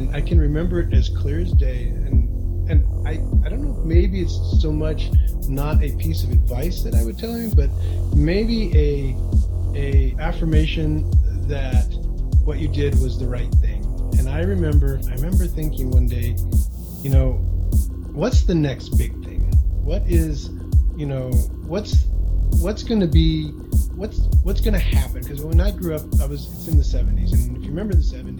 and I can remember it as clear as day. And and I I don't know, maybe it's so much not a piece of advice that I would tell him, but maybe a a affirmation that what you did was the right thing. And I remember I remember thinking one day, you know, what's the next big thing? What is, you know, what's what's going to be what's what's going to happen because when I grew up I was it's in the 70s and if you remember the 70s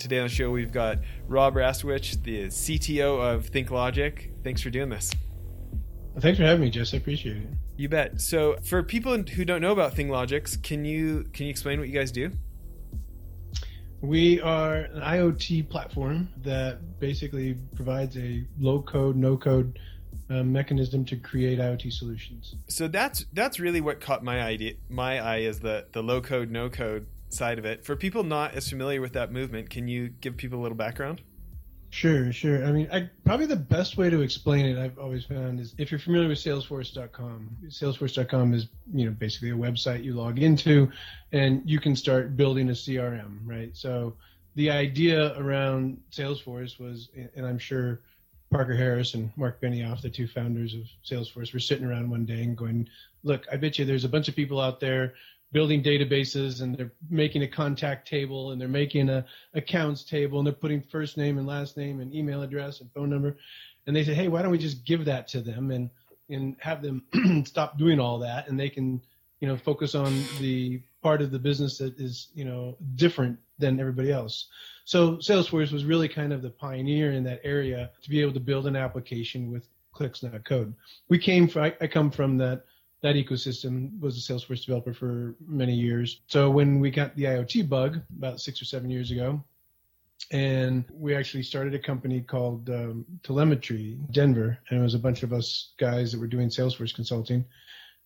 Today on the show, we've got Rob Rastovich, the CTO of ThingLogix. Thanks for doing this. Thanks for having me, Jess. I appreciate it. You bet. So, for people who don't know about ThingLogix, can you can you explain what you guys do? We are an IoT platform that basically provides a low code, no code uh, mechanism to create IoT solutions. So that's that's really what caught my idea my eye is the the low code, no code side of it. For people not as familiar with that movement, can you give people a little background? Sure, sure. I mean, I, probably the best way to explain it, I've always found, is if you're familiar with Salesforce.com. Salesforce.com is, you know, basically a website you log into, and you can start building a CRM, right? So the idea around Salesforce was, and I'm sure Parker Harris and Mark Benioff, the two founders of Salesforce, were sitting around one day and going, "Look, I bet you there's a bunch of people out there building databases and they're making a contact table and they're making a accounts table and they're putting first name and last name and email address and phone number. And they say hey why don't we just give that to them and and have them stop doing all that? And they can you know focus on the part of the business that is you know different than everybody else. So salesforce was really kind of the pioneer in that area to be able to build an application with clicks not code. We came from I, I come from that that ecosystem was a Salesforce developer for many years. So when we got the IoT bug about six or seven years ago, and we actually started a company called um, 2lemetry Denver, and it was a bunch of us guys that were doing Salesforce consulting.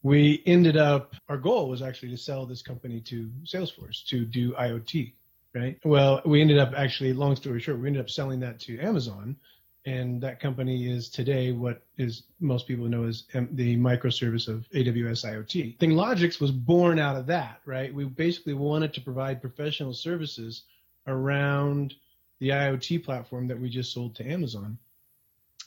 We ended up, our goal was actually to sell this company to Salesforce to do IoT, right? Well, we ended up actually, long story short, we ended up selling that to Amazon and that company is today what is most people know as the microservice of AWS IoT. ThingLogix was born out of that, right? We basically wanted to provide professional services around the IoT platform that we just sold to Amazon.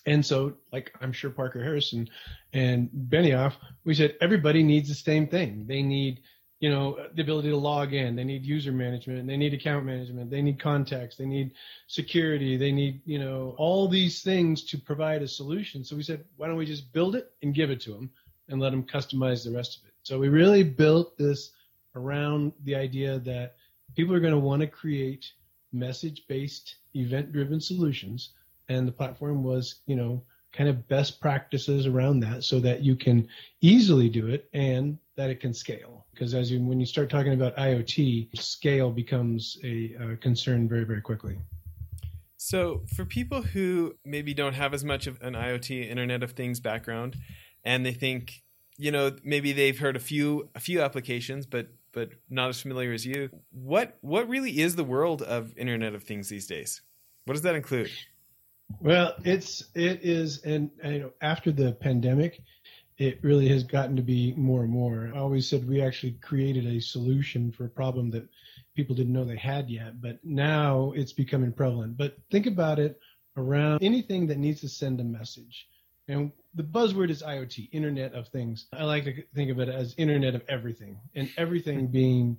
And so, like I'm sure Parker Harrison and Benioff, we said everybody needs the same thing. They need you know the ability to log in. They need user management they need account management they need contacts they need security they need you know all these things to provide a solution. So we said why don't we just build it and give it to them and let them customize the rest of it? So we really built this around the idea that people are going to want to create message based event driven solutions and the platform was you know kind of best practices around that so that you can easily do it and that it can scale because as you when you start talking about IoT, scale becomes a, a concern very very quickly. So, for people who maybe don't have as much of an IoT Internet of Things background, and they think, you know, maybe they've heard a few a few applications, but but not as familiar as you. What what really is the world of Internet of Things these days? What does that include? Well, it's it is, and, and you know, after the pandemic, it really has gotten to be more and more. I always said we actually created a solution for a problem that people didn't know they had yet, but now it's becoming prevalent. But think about it around anything that needs to send a message. And the buzzword is IoT, Internet of Things. I like to think of it as Internet of Everything, and everything being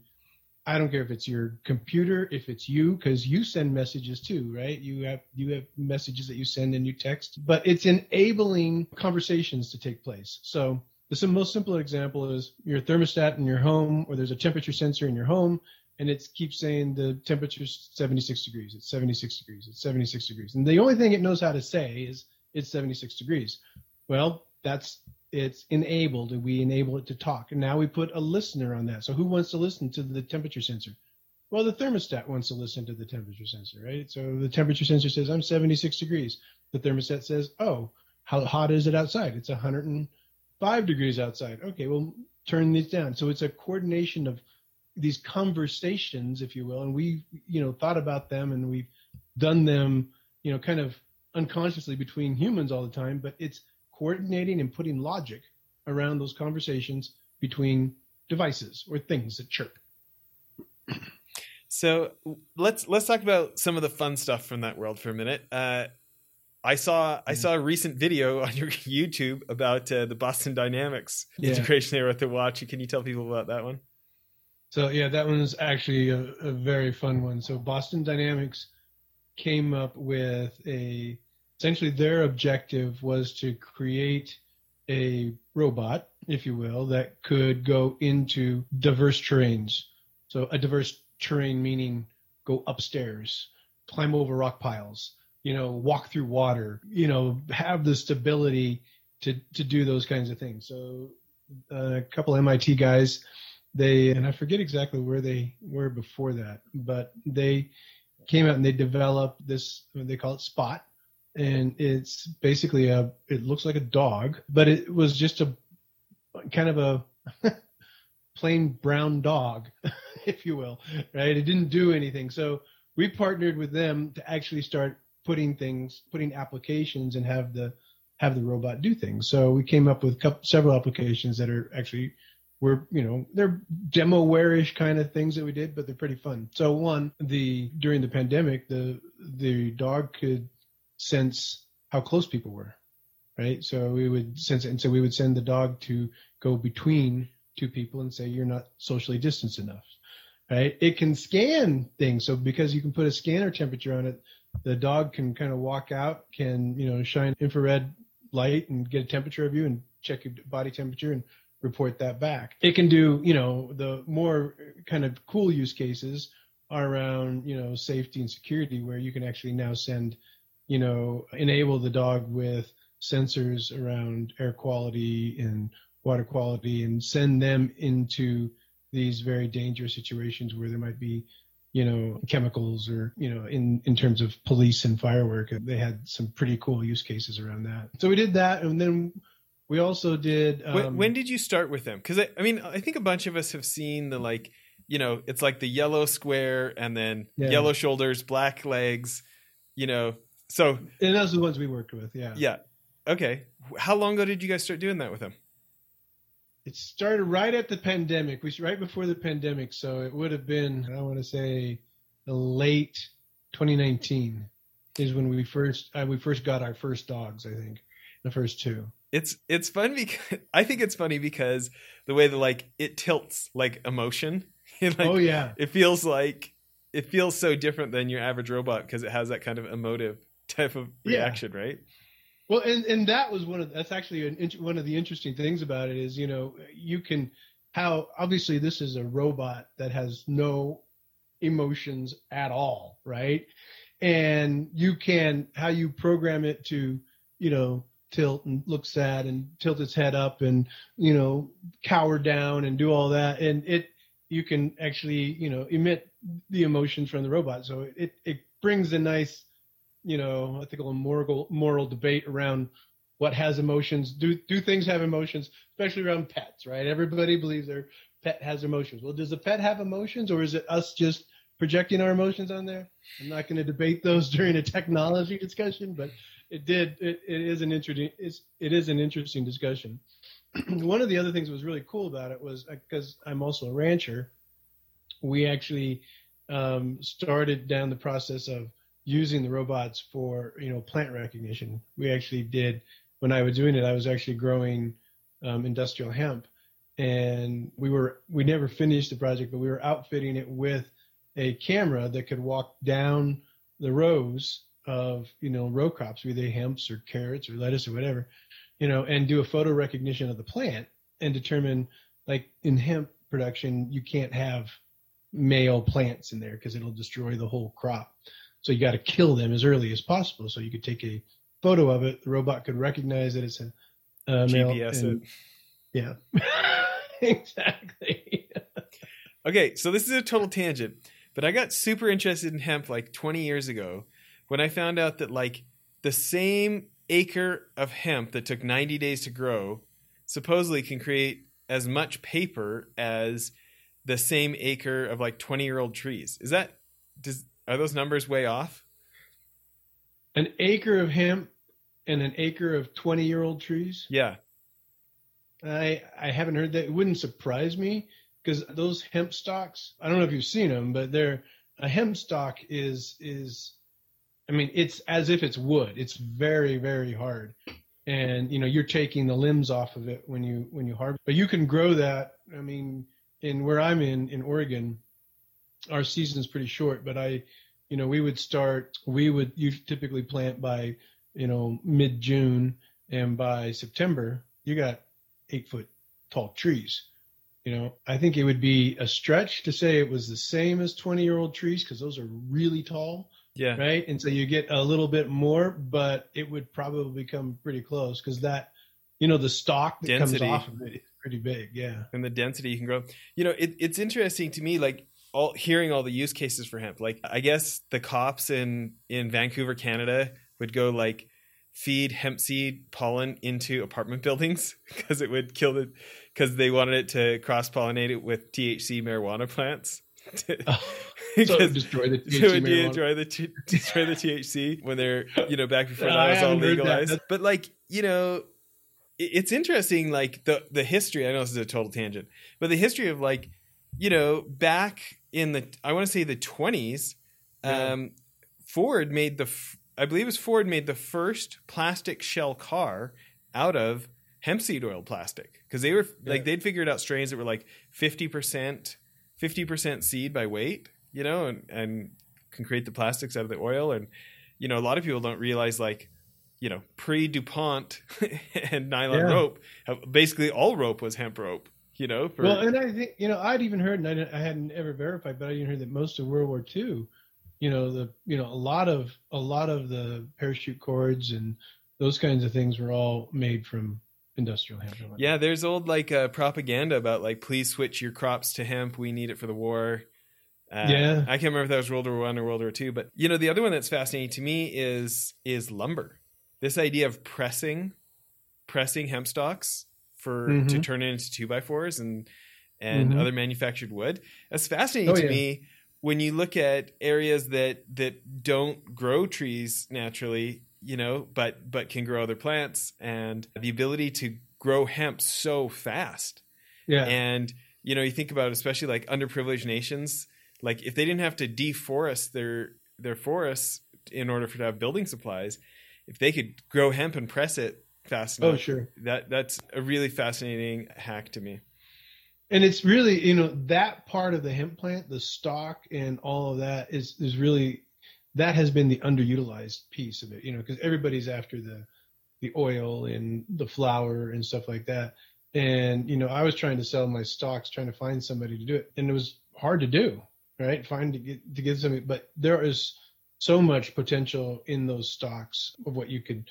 I don't care if it's your computer, if it's you, because you send messages too, right? You have you have messages that you send and you text, but it's enabling conversations to take place. So the most simple example is your thermostat in your home, or there's a temperature sensor in your home, and it keeps saying the temperature's 76 degrees. It's 76 degrees. It's 76 degrees. And the only thing it knows how to say is it's 76 degrees. Well, that's it's enabled and we enable it to talk and now we put a listener on that so who wants to listen to the temperature sensor Well, the thermostat wants to listen to the temperature sensor, right? So the temperature sensor says, I'm 76 degrees. The thermostat says, oh, how hot is it outside? It's 105 degrees outside. Okay, well, turn these down. So it's a coordination of these conversations, if you will. And we, you know, thought about them and we've done them, you know, kind of unconsciously between humans all the time, but it's coordinating and putting logic around those conversations between devices or things that chirp. So let's let's talk about some of the fun stuff from that world for a minute. Uh, I saw I mm. saw a recent video on your YouTube about uh, the Boston Dynamics yeah. integration there with the watch. Can you tell people about that one? So yeah, that one's actually a, a very fun one. So Boston Dynamics came up with a essentially their objective was to create a robot, if you will, that could go into diverse terrains. So a diverse terrain meaning go upstairs, climb over rock piles, you know, walk through water, you know, have the stability to to do those kinds of things. So a couple MIT guys, they and I forget exactly where they were before that, but they came out and they developed this. They call it Spot, and it's basically a. It looks like a dog, but it was just a kind of a plain brown dog, if you will, right? It didn't do anything. So we partnered with them to actually start putting things, putting applications, and have the have the robot do things. So we came up with couple, several applications that are actually were you know they're demoware-ish kind of things that we did, but they're pretty fun. So one, the during the pandemic, the the dog could sense how close people were, right? So we would sense and so we would send the dog to go between two people and say you're not socially distanced enough right? It can scan things. So because you can put a scanner temperature on it the dog can kind of walk out can you know shine infrared light and get a temperature of you and check your body temperature and report that back. It can do you know the more kind of cool use cases are around you know safety and security where you can actually now send you know enable the dog with sensors around air quality and water quality and send them into these very dangerous situations where there might be you know chemicals or you know in in terms of police and firework. They had some pretty cool use cases around that. So we did that and then we also did um, when, when, did you start with them? Because I, I, mean i think a bunch of us have seen the like you know it's like the yellow square and then yeah. yellow shoulders black legs you know so and those are the ones we worked with yeah yeah okay how long ago did you guys start doing that with them it started right at the pandemic. We right before the pandemic, so it would have been I want to say the late 2019 is when we first uh, we first got our first dogs. I think the first two. It's it's fun because I think it's funny because the way that like it tilts like emotion. like, oh yeah, it feels like it feels so different than your average robot because it has that kind of emotive type of reaction, yeah. right? Well, and and that was one of that's actually an, one of the interesting things about it is you know you can how obviously this is a robot that has no emotions at all, right? And you can how you program it to you know tilt and look sad and tilt its head up and you know cower down and do all that and it you can actually you know emit the emotions from the robot so it it brings a nice you know, I think a moral moral debate around what has emotions. Do do things have emotions, especially around pets, right? Everybody believes their pet has emotions. Well, does the pet have emotions, or is it us just projecting our emotions on there? I'm not going to debate those during a technology discussion, but it did. It, it is an interesting. It's, it is an interesting discussion. One of the other things that was really cool about it was because uh, I'm also a rancher. We actually um, started down the process of using the robots for you know plant recognition. We actually did when I was doing it. I was actually growing um, industrial hemp, and we were we never finished the project, but we were outfitting it with a camera that could walk down the rows of you know row crops, be they hemps or carrots or lettuce or whatever, you know, and do a photo recognition of the plant and determine like in hemp production you can't have male plants in there because it'll destroy the whole crop. So you got to kill them as early as possible. So you could take a photo of it. The robot could recognize that it's a, a male. GPS and, it. Yeah, exactly. okay, so this is a total tangent, But I got super interested in hemp like 20 years ago when I found out that like the same acre of hemp that took 90 days to grow supposedly can create as much paper as the same acre of like 20 year old trees. Is that does are those numbers way off? An acre of hemp and an acre of 20 year old trees? Yeah. I I haven't heard that. It wouldn't surprise me because those hemp stalks, I don't know if you've seen them, but they're a hemp stock is is I mean, it's as if it's wood. It's very very hard. And you know, you're taking the limbs off of it when you when you harvest. But you can grow that. I mean, in where I'm in in Oregon, our season is pretty short, but I you know, we would start we would you typically plant by, you know, mid June and by September, you got eight foot tall trees. You know, I think it would be a stretch to say it was the same as 20 year old trees because those are really tall. Yeah. Right. And so you get a little bit more, but it would probably come pretty close because that, you know, the stock that Density. comes off of it is pretty big. Yeah. and the density you can grow. You know, it, it's interesting to me, like all hearing all the use cases for hemp. Like, I guess the cops in in Vancouver, Canada, would go like feed hemp seed pollen into apartment buildings because it would kill the because they wanted it to cross pollinate it with THC marijuana plants. So it would destroy the it THC would destroy the t- destroy the THC when they're you know back before I that was all haven't that. legalized. But like you know, it- it's interesting like the the history. I know this is a total tangent, but the history of like you know back in the I want to say the twenties, Yeah. um, Ford made the f- I believe it was Ford made the first plastic shell car out of hemp seed oil plastic because they were like they'd figured out strains that were like fifty percent fifty percent seed by weight, you know, and and can create the plastics out of the oil. And you know, a lot of people don't realize like you know pre Dupont and nylon Yeah. rope, basically all rope was hemp rope. You know, for, Well, and I think you know I'd even heard, and I, I hadn't ever verified, but I even heard that most of World War II, you know, the you know a lot of a lot of the parachute cords and those kinds of things were all made from industrial hemp. Yeah, there's old like uh, propaganda about like please switch your crops to hemp. We need it for the war. Uh, Yeah. I can't remember if that was World War One or World War Two, but you know the other one that's fascinating to me is is lumber. This idea of pressing pressing hemp stalks for to Mhm. turn it into two by fours and and Mhm. other manufactured wood. That's fascinating Oh, to yeah. me when you look at areas that that don't grow trees naturally, you know, but but can grow other plants and the ability to grow hemp so fast. yeah, And you know, you think about especially like underprivileged nations, like if they didn't have to deforest their their forests in order for to have building supplies, if they could grow hemp and press it fast oh sure. that that's a really fascinating hack to me. And it's really you know that part of the hemp plant, the stock and all of that is is really that has been the underutilized piece of it. You know, because everybody's after the the oil and the flour and stuff like that. And you know, I was trying to sell my stocks, trying to find somebody to do it, and it was hard to do, right? Find to get to get somebody, but there is so much potential in those stocks of what you could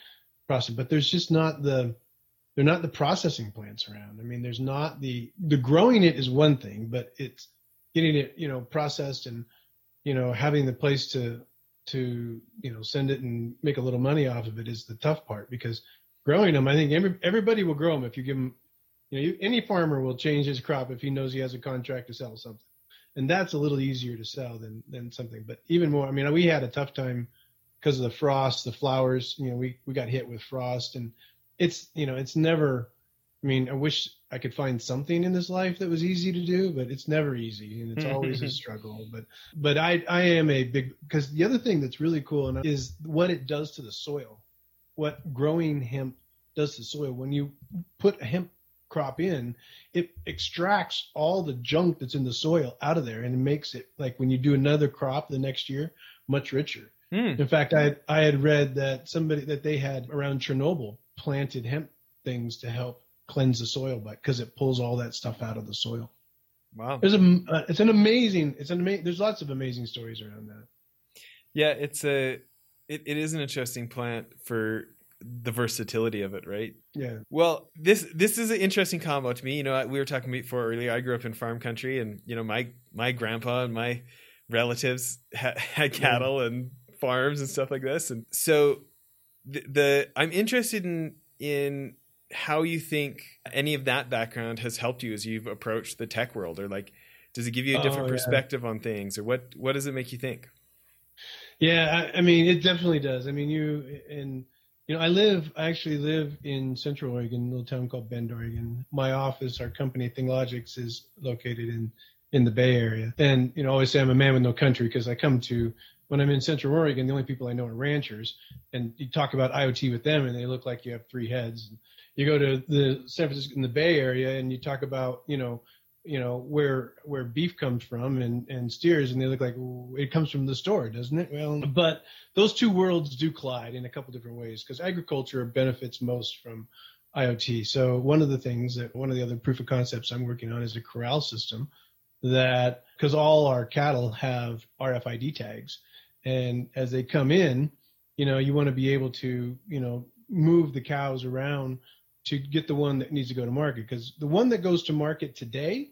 process, but there's just not the they're not the processing plants around. I mean, there's not the the growing it is one thing, but it's getting it, you know, processed and you know having the place to to you know send it and make a little money off of it is the tough part because growing them, I think every, everybody will grow them if you give them. You know, you, any farmer will change his crop if he knows he has a contract to sell something, and that's a little easier to sell than than something. But even more, I mean, we had a tough time because of the frost, the flowers. You know, we we got hit with frost, and it's you know, it's never. I mean, I wish I could find something in this life that was easy to do, but it's never easy, and it's always a struggle. But but I I am a big because the other thing that's really cool and is what it does to the soil, what growing hemp does to the soil. When you put a hemp crop in, it extracts all the junk that's in the soil out of there and it makes it like when you do another crop the next year much richer. Hmm. In fact, I had, I had read that somebody that they had around Chernobyl planted hemp things to help cleanse the soil, but because it pulls all that stuff out of the soil. Wow. There's a uh, it's an amazing it's an amazing there's lots of amazing stories around that. Yeah, it's a it, it is an interesting plant for the versatility of it, right? Yeah. Well, this this is an interesting combo to me. You know, we were talking before earlier. I grew up in farm country, and you know, my my grandpa and my relatives ha- had cattle and farms and stuff like this, and so the, the I'm interested in in how you think any of that background has helped you as you've approached the tech world, or like, does it give you a oh, different oh, yeah. perspective on things, or what what does it make you think? Yeah, I, I mean, it definitely does. I mean, you and you know, I live, I actually live in Central Oregon, a little town called Bend, Oregon. My office, our company, ThingLogix, is located in in the Bay Area. And you know, I always say I'm a man with no country because I come to when I'm in Central Oregon, the only people I know are ranchers, and you talk about IoT with them, and they look like you have three heads. You go to the San Francisco in the Bay Area, and you talk about you know you know where where beef comes from and and steers and they look like it comes from the store doesn't it well but those two worlds do collide in a couple different ways because agriculture benefits most from iot so one of the things that one of the other proof of concepts i'm working on is a corral system that because all our cattle have rfid tags and as they come in you know you want to be able to you know move the cows around to get the one that needs to go to market because the one that goes to market today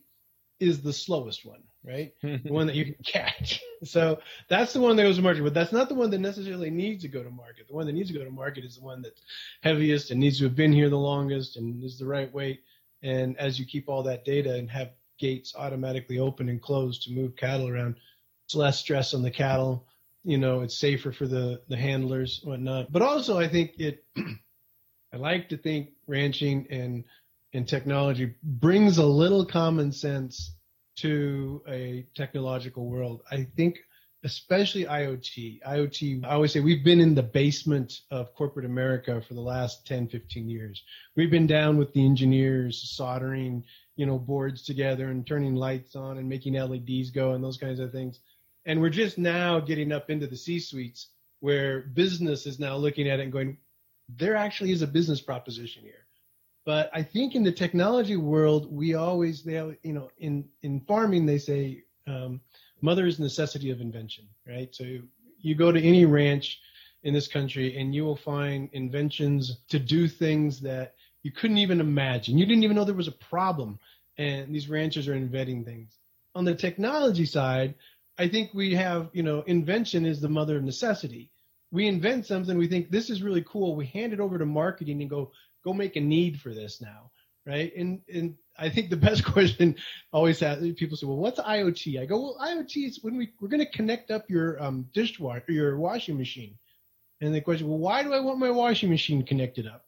is the slowest one, right? the one that you can catch. So that's the one that goes to market, but that's not the one that necessarily needs to go to market. The one that needs to go to market is the one that's heaviest and needs to have been here the longest and is the right weight. And as you keep all that data and have gates automatically open and close to move cattle around, it's less stress on the cattle. You know, it's safer for the the handlers, whatnot. But also, I think it. I like to think ranching and in technology brings a little common sense to a technological world. I think especially IoT. IoT, I always say we've been in the basement of corporate America for the last 10, 15 years. We've been down with the engineers soldering, you know, boards together and turning lights on and making LEDs go and those kinds of things. And we're just now getting up into the C suites where business is now looking at it and going, there actually is a business proposition here. But I think in the technology world, we always, they, you know, in, in farming, they say um, mother is necessity of invention, right? So you, you go to any ranch in this country and you will find inventions to do things that you couldn't even imagine. You didn't even know there was a problem. And these ranchers are inventing things. On the technology side, I think we have, you know, invention is the mother of necessity. We invent something, we think this is really cool. We hand it over to marketing and go, go make a need for this now, right? And and I think the best question always has people say, well, what's IoT? I go, well, IoT is when we we're going to connect up your um, dishwasher, your washing machine. And the question, well, why do I want my washing machine connected up?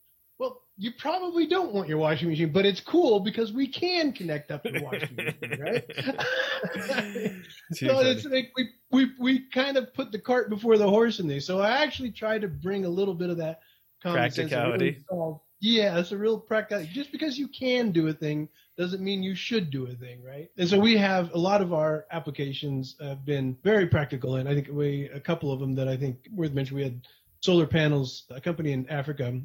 You probably don't want your washing machine, but it's cool because we can connect up your washing machine, right? so it's like we, we we kind of put the cart before the horse in these. So I actually try to bring a little bit of that common practicality. Sense really yeah, it's a real practical. Just because you can do a thing doesn't mean you should do a thing, right? And so we have a lot of our applications have been very practical, and I think we a couple of them that I think worth mentioning. We had solar panels, a company in Africa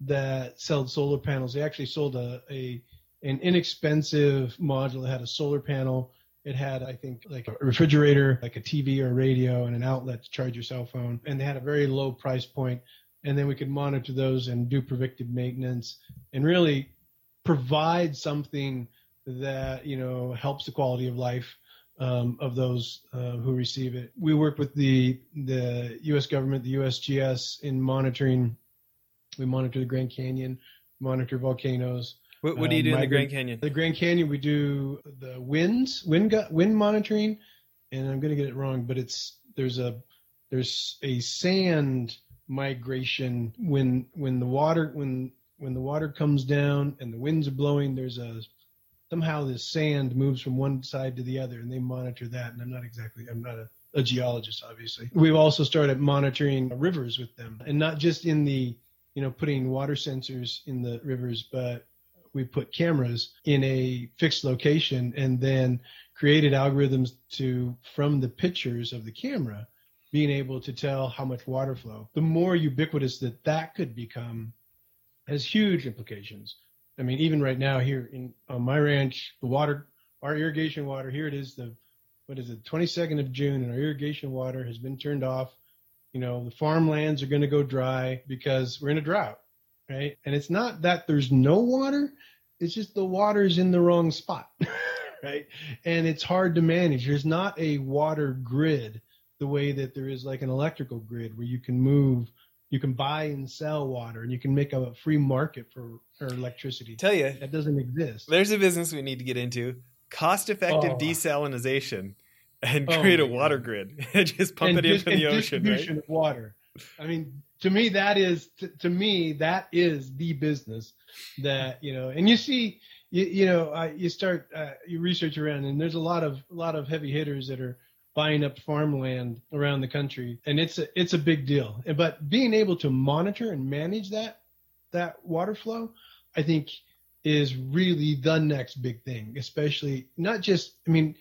that sold solar panels. They actually sold a, a an inexpensive module that had a solar panel. It had, I think, like a refrigerator, like a TV or a radio, and an outlet to charge your cell phone. And they had a very low price point. and then we could monitor those and do predictive maintenance and really provide something that you know helps the quality of life um, of those uh, who receive it. We work with the the U.S. government, the USGS, in monitoring. We monitor the Grand Canyon, monitor volcanoes. What, what do you um, do in the Grand Canyon? The Grand Canyon, we do the winds, wind wind monitoring, and I'm going to get it wrong, but it's there's a there's a sand migration when when the water when when the water comes down and the winds are blowing there's a somehow the sand moves from one side to the other and they monitor that and i'm not exactly i'm not a, a geologist obviously we've also started monitoring rivers with them and not just in the you know putting water sensors in the rivers but we put cameras in a fixed location and then created algorithms to from the pictures of the camera being able to tell how much water flow, the more ubiquitous that that could become has huge implications. I mean, even right now here in on my ranch, the water, our irrigation water, here it is the, what is it, 22nd of June, and our irrigation water has been turned off. You know, the farmlands are going to go dry because we're in a drought, right? And it's not that there's no water, it's just the water is in the wrong spot. right? And it's hard to manage. There's not a water grid the way that there is like an electrical grid where you can move, you can buy and sell water, and you can make a free market for, for electricity. Tell you, that doesn't exist. There's a business we need to get into: cost-effective Oh. desalinization, and Oh create a water God. grid. And just pump and it dis- into the ocean, right? distribution of water. I mean, to me, that is to, to me that is the business that you know. And you see, you, you know, uh, you start uh, you research around, and there's a lot of a lot of heavy hitters that are buying up farmland around the country, and it's a it's a big deal. But being able to monitor and manage that that water flow, I think, is really the next big thing. Especially not just, I mean,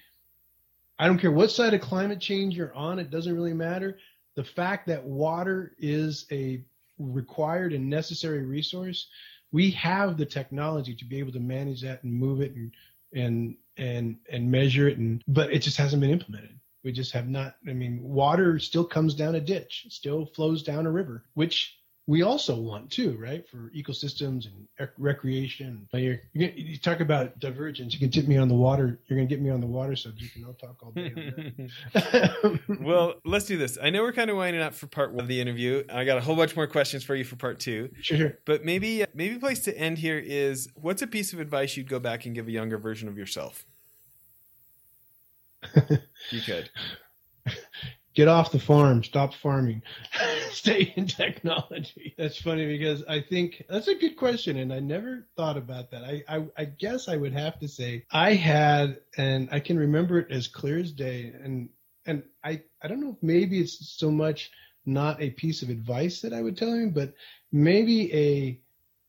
I don't care what side of climate change you're on, it doesn't really matter. The fact that water is a required and necessary resource, we have the technology to be able to manage that and move it and and and and measure it and but it just hasn't been implemented. We just have not I mean, water still comes down a ditch, still flows down a river, which we also want too, right? For ecosystems and rec- recreation. Now you're, you talk about divergence. You can tip me on the water. You're going to get me on the water subject, and I'll talk all day. well, let's do this. I know we're kind of winding up for part one of the interview. I got a whole bunch more questions for you for part two. sure, sure. But maybe uh, maybe place to end here is what's a piece of advice you'd go back and give a younger version of yourself? you could. Get off the farm. Stop farming. Stay in technology. That's funny because I think that's a good question, and I never thought about that. I, I I guess I would have to say I had, and I can remember it as clear as day. And and I I don't know if maybe it's so much not a piece of advice that I would tell him, but maybe a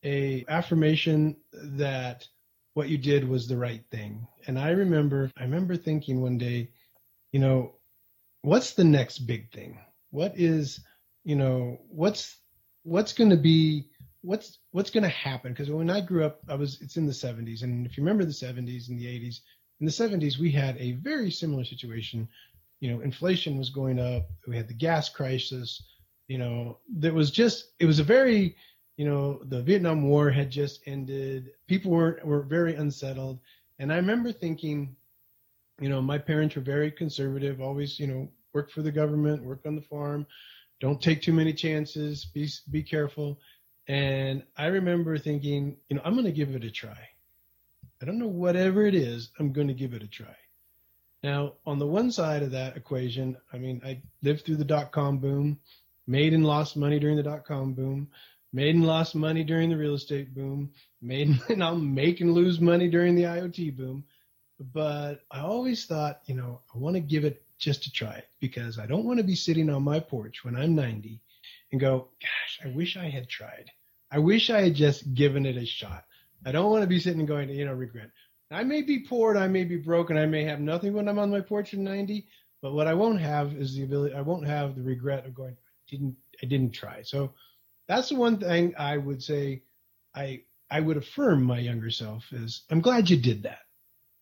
a affirmation that what you did was the right thing. And I remember I remember thinking one day, you know, what's the next big thing? What is, you know, what's what's going to be what's what's going to happen because when I grew up I was it's in the 70s and if you remember the 70s and the 80s in the 70s we had a very similar situation you know inflation was going up we had the gas crisis you know there was just it was a very you know the Vietnam War had just ended people were were very unsettled and I remember thinking you know my parents were very conservative always you know work for the government work on the farm. Don't take too many chances. Be be careful. And i remember thinking you know i'm going to give it a try. I don't know whatever it is i'm going to give it a try. Now on the one side of that equation i mean i lived through the dot com boom made and lost money during the dot com boom made and lost money during the real estate boom made and i'll make and lose money during the iot boom. But I always thought, you know, I want to give it just to try it because I don't want to be sitting on my porch when I'm 90 and go, gosh, I wish I had tried. I wish I had just given it a shot. I don't want to be sitting and going, you know, regret. I may be poor and I may be broke and I may have nothing when I'm on my porch at 90, but what I won't have is the ability, I won't have the regret of going, I didn't, I didn't try. So that's the one thing I would say I, I would affirm my younger self is I'm glad you did that.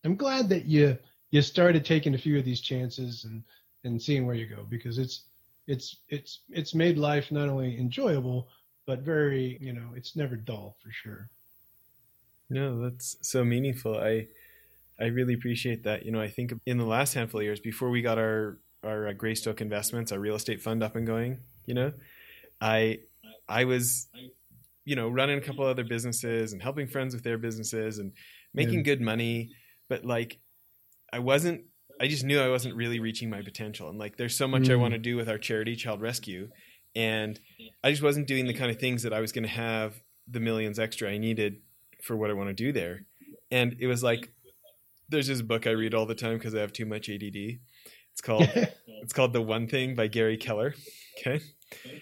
I'm glad that you you started taking a few of these chances and and seeing where you go because it's it's it's it's made life not only enjoyable but very you know it's never dull for sure. No, that's so meaningful. I I really appreciate that. You know, I think in the last handful of years before we got our our uh, Greystoke investments, our real estate fund up and going, you know, I I was you know running a couple other businesses and helping friends with their businesses and making Yeah. good money, but like I wasn't I just knew I wasn't really reaching my potential. And like there's so much I Mm. want to do with our charity Child Rescue and I just wasn't doing the kind of things that I was going to have the millions extra I needed for what I want to do there. And it was like there's this book I read all the time because I have too much ADD. It's called it's called The One Thing by Gary Keller. Okay.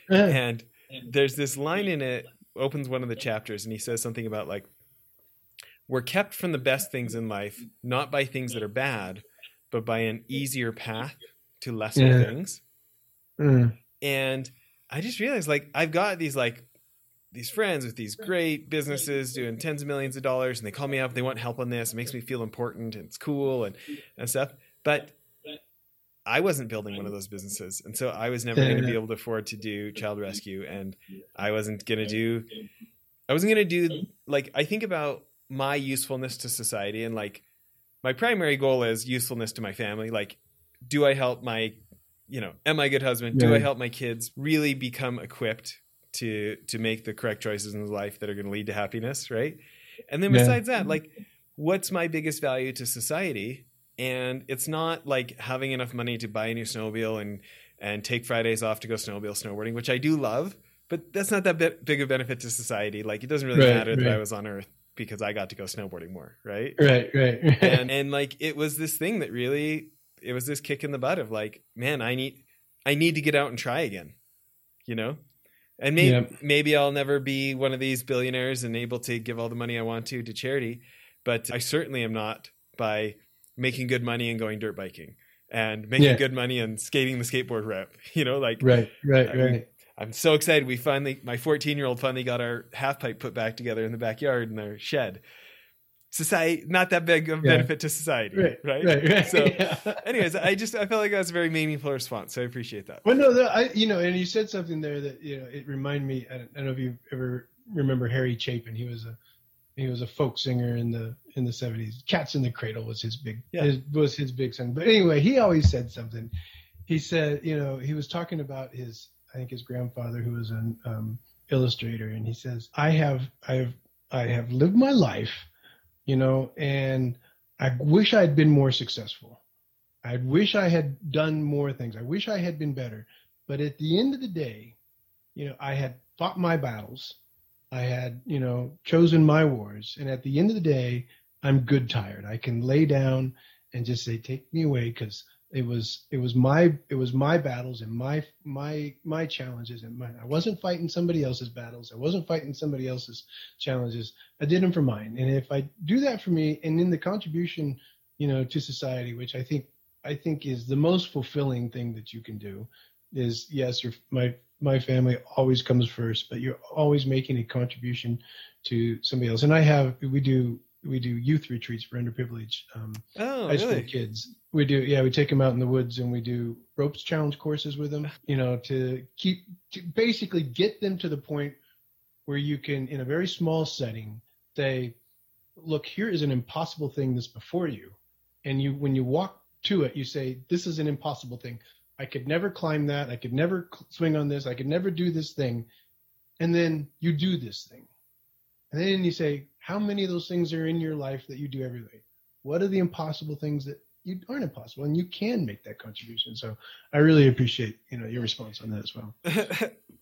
And there's this line in it opens one of the chapters and he says something about like we're kept from the best things in life not by things that are bad but by an easier path to lesser Yeah. things Mm. and i just realized like i've got these like these friends with these great businesses doing tens of millions of dollars and they call me up they want help on this it makes me feel important and it's cool and, and stuff but i wasn't building one of those businesses and so i was never going to be able to afford to do child rescue and i wasn't going to do i wasn't going to do like i think about my usefulness to society and like my primary goal is usefulness to my family. Like, do I help my, you know, am I a good husband? Do I help my kids really become equipped to to make the correct choices in life that are going to lead to happiness, right? And then Yeah. besides that, like, what's my biggest value to society? And it's not like having enough money to buy a new snowmobile and and take Fridays off to go snowmobile snowboarding, which I do love, but that's not that big a benefit to society. Like, it doesn't really Right, matter that I was on Earth because I got to go snowboarding more, right? Right, right, right. and and like it was this thing that really it was this kick in the butt of like man i need i need to get out and try again you know and maybe maybe i'll never be one of these billionaires and able to give all the money i want to to charity but i certainly am not by making good money and going dirt biking and making Yeah. good money and skating the skateboard route you know like right, right, I mean, right. I'm so excited we finally my 14 year old finally got our half pipe put back together in the backyard in our shed society not that big of Yeah. benefit to society Right, right, right, right. so Yeah. anyways i just i felt like that was a very meaningful response so i appreciate that Well, no, the, I, you know, and you said something there that you know it reminded me. I don't, I don't know if you ever remember Harry Chapin. He was a he was a folk singer in the in the seventies. Cats in the Cradle was his big Yeah. his, was his big song. But anyway, he always said something. He said, you know, he was talking about his I think his grandfather who was an um, illustrator, and he says, I have I have I have lived my life, you know, and I wish I'd been more successful. I wish I had done more things. I wish I had been better. But at the end of the day, you know, I had fought my battles. I had, you know, chosen my wars. And at the end of the day, I'm good tired. I can lay down and just say, take me away because it was it was my it was my battles and my my my challenges and my I wasn't fighting somebody else's battles. I wasn't fighting somebody else's challenges. I did them for mine. And if I do that for me and in the contribution, you know, to society, which I think I think is the most fulfilling thing that you can do is yes, your my my family always comes first, but you're always making a contribution to somebody else. And I have we do we do youth retreats for underprivileged um, oh high school really kids. We do yeah, we take them out in the woods and we do ropes challenge courses with them, you know, to keep to basically get them to the point where you can in a very small setting say look, here is an impossible thing that's before you. And you when you walk to it, you say this is an impossible thing. I could never climb that. I could never swing on this. I could never do this thing. And then you do this thing. And then you say, how many of those things are in your life that you do every day? What are the impossible things that you aren't impossible and you can make that contribution? So I really appreciate, you know, your response on that as well.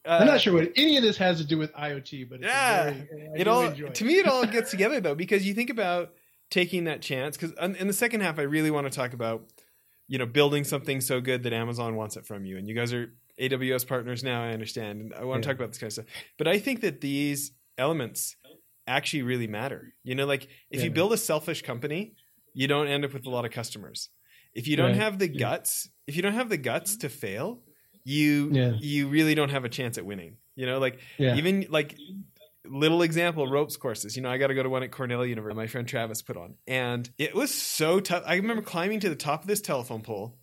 I'm Uh, not sure what any of this has to do with IoT, but it's Yeah. very, it all to me it all gets together though because you think about taking that chance because in the second half i really want to talk about you know building something so good that amazon wants it from you and you guys are aws partners now i understand and i want to Yeah. talk about this kind of stuff but i think that these elements actually really matter you know like if you build a selfish company you don't end up with a lot of customers if you don't Right. have the Yeah. guts if you don't have the guts to fail you Yeah. you really don't have a chance at winning you know like Yeah. even like little example ropes courses you know i got to go to one at cornell university my friend travis put on and it was so tough i remember climbing to the top of this telephone pole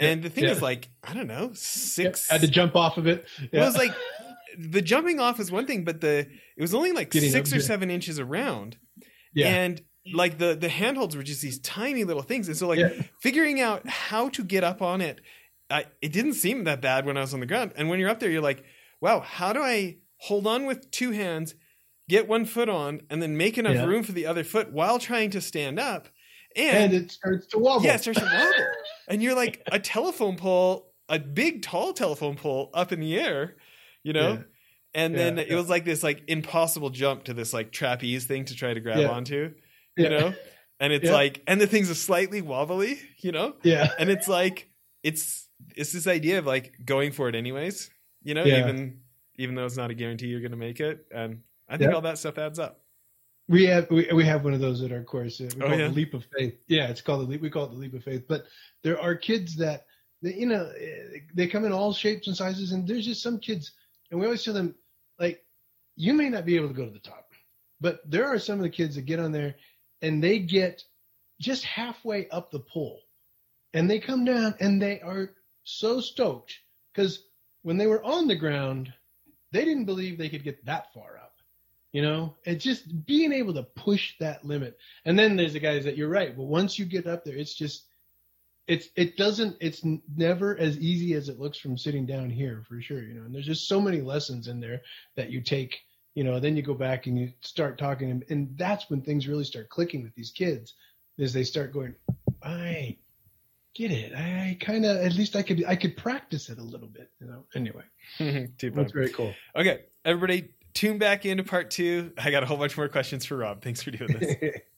and the thing is like i don't know six had to jump off of it. it was like the jumping off was one thing but the it was only like Getting six up or seven inches around yeah. and like the the handholds were just these tiny little things and so like Yeah. figuring out how to get up on it I, it didn't seem that bad when i was on the ground and when you're up there you're like wow how do i hold on with two hands get one foot on and then make enough Yeah. room for the other foot while trying to stand up and and, it starts to wobble. yeah it starts to wobble and you're like a telephone pole a big tall telephone pole up in the air you know Yeah. and then it was like this like impossible jump to this like trapeze thing to try to grab Yeah. Onto Yeah. you know and it's Yeah. like and the things are slightly wobbly you know Yeah. and it's like it's it's this idea of like going for it anyways you know Yeah. even even though it's not a guarantee you're gonna make it and i think all that stuff adds up We have we, we have one of those at our course. We Oh, call it yeah? the leap of faith. Yeah, it's called the leap. We call it the leap of faith. But there are kids that they, you know they come in all shapes and sizes, and there's just some kids, and we always tell them like, you may not be able to go to the top, but there are some of the kids that get on there, and they get just halfway up the pole, and they come down, and they are so stoked because when they were on the ground, they didn't believe they could get that far up You know, it's just being able to push that limit. And then there's the guys that you're right. But once you get up there, it's just it's it doesn't it's never as easy as it looks from sitting down here for sure. You know, and there's just so many lessons in there that you take. You know, then you go back and you start talking, and, and that's when things really start clicking with these kids, is they start going, I get it. I kind of at least I could I could practice it a little bit. You know. Anyway, that's very cool. Okay, everybody, tune back into part two. I got a whole bunch more questions for Rob. Thanks for doing this.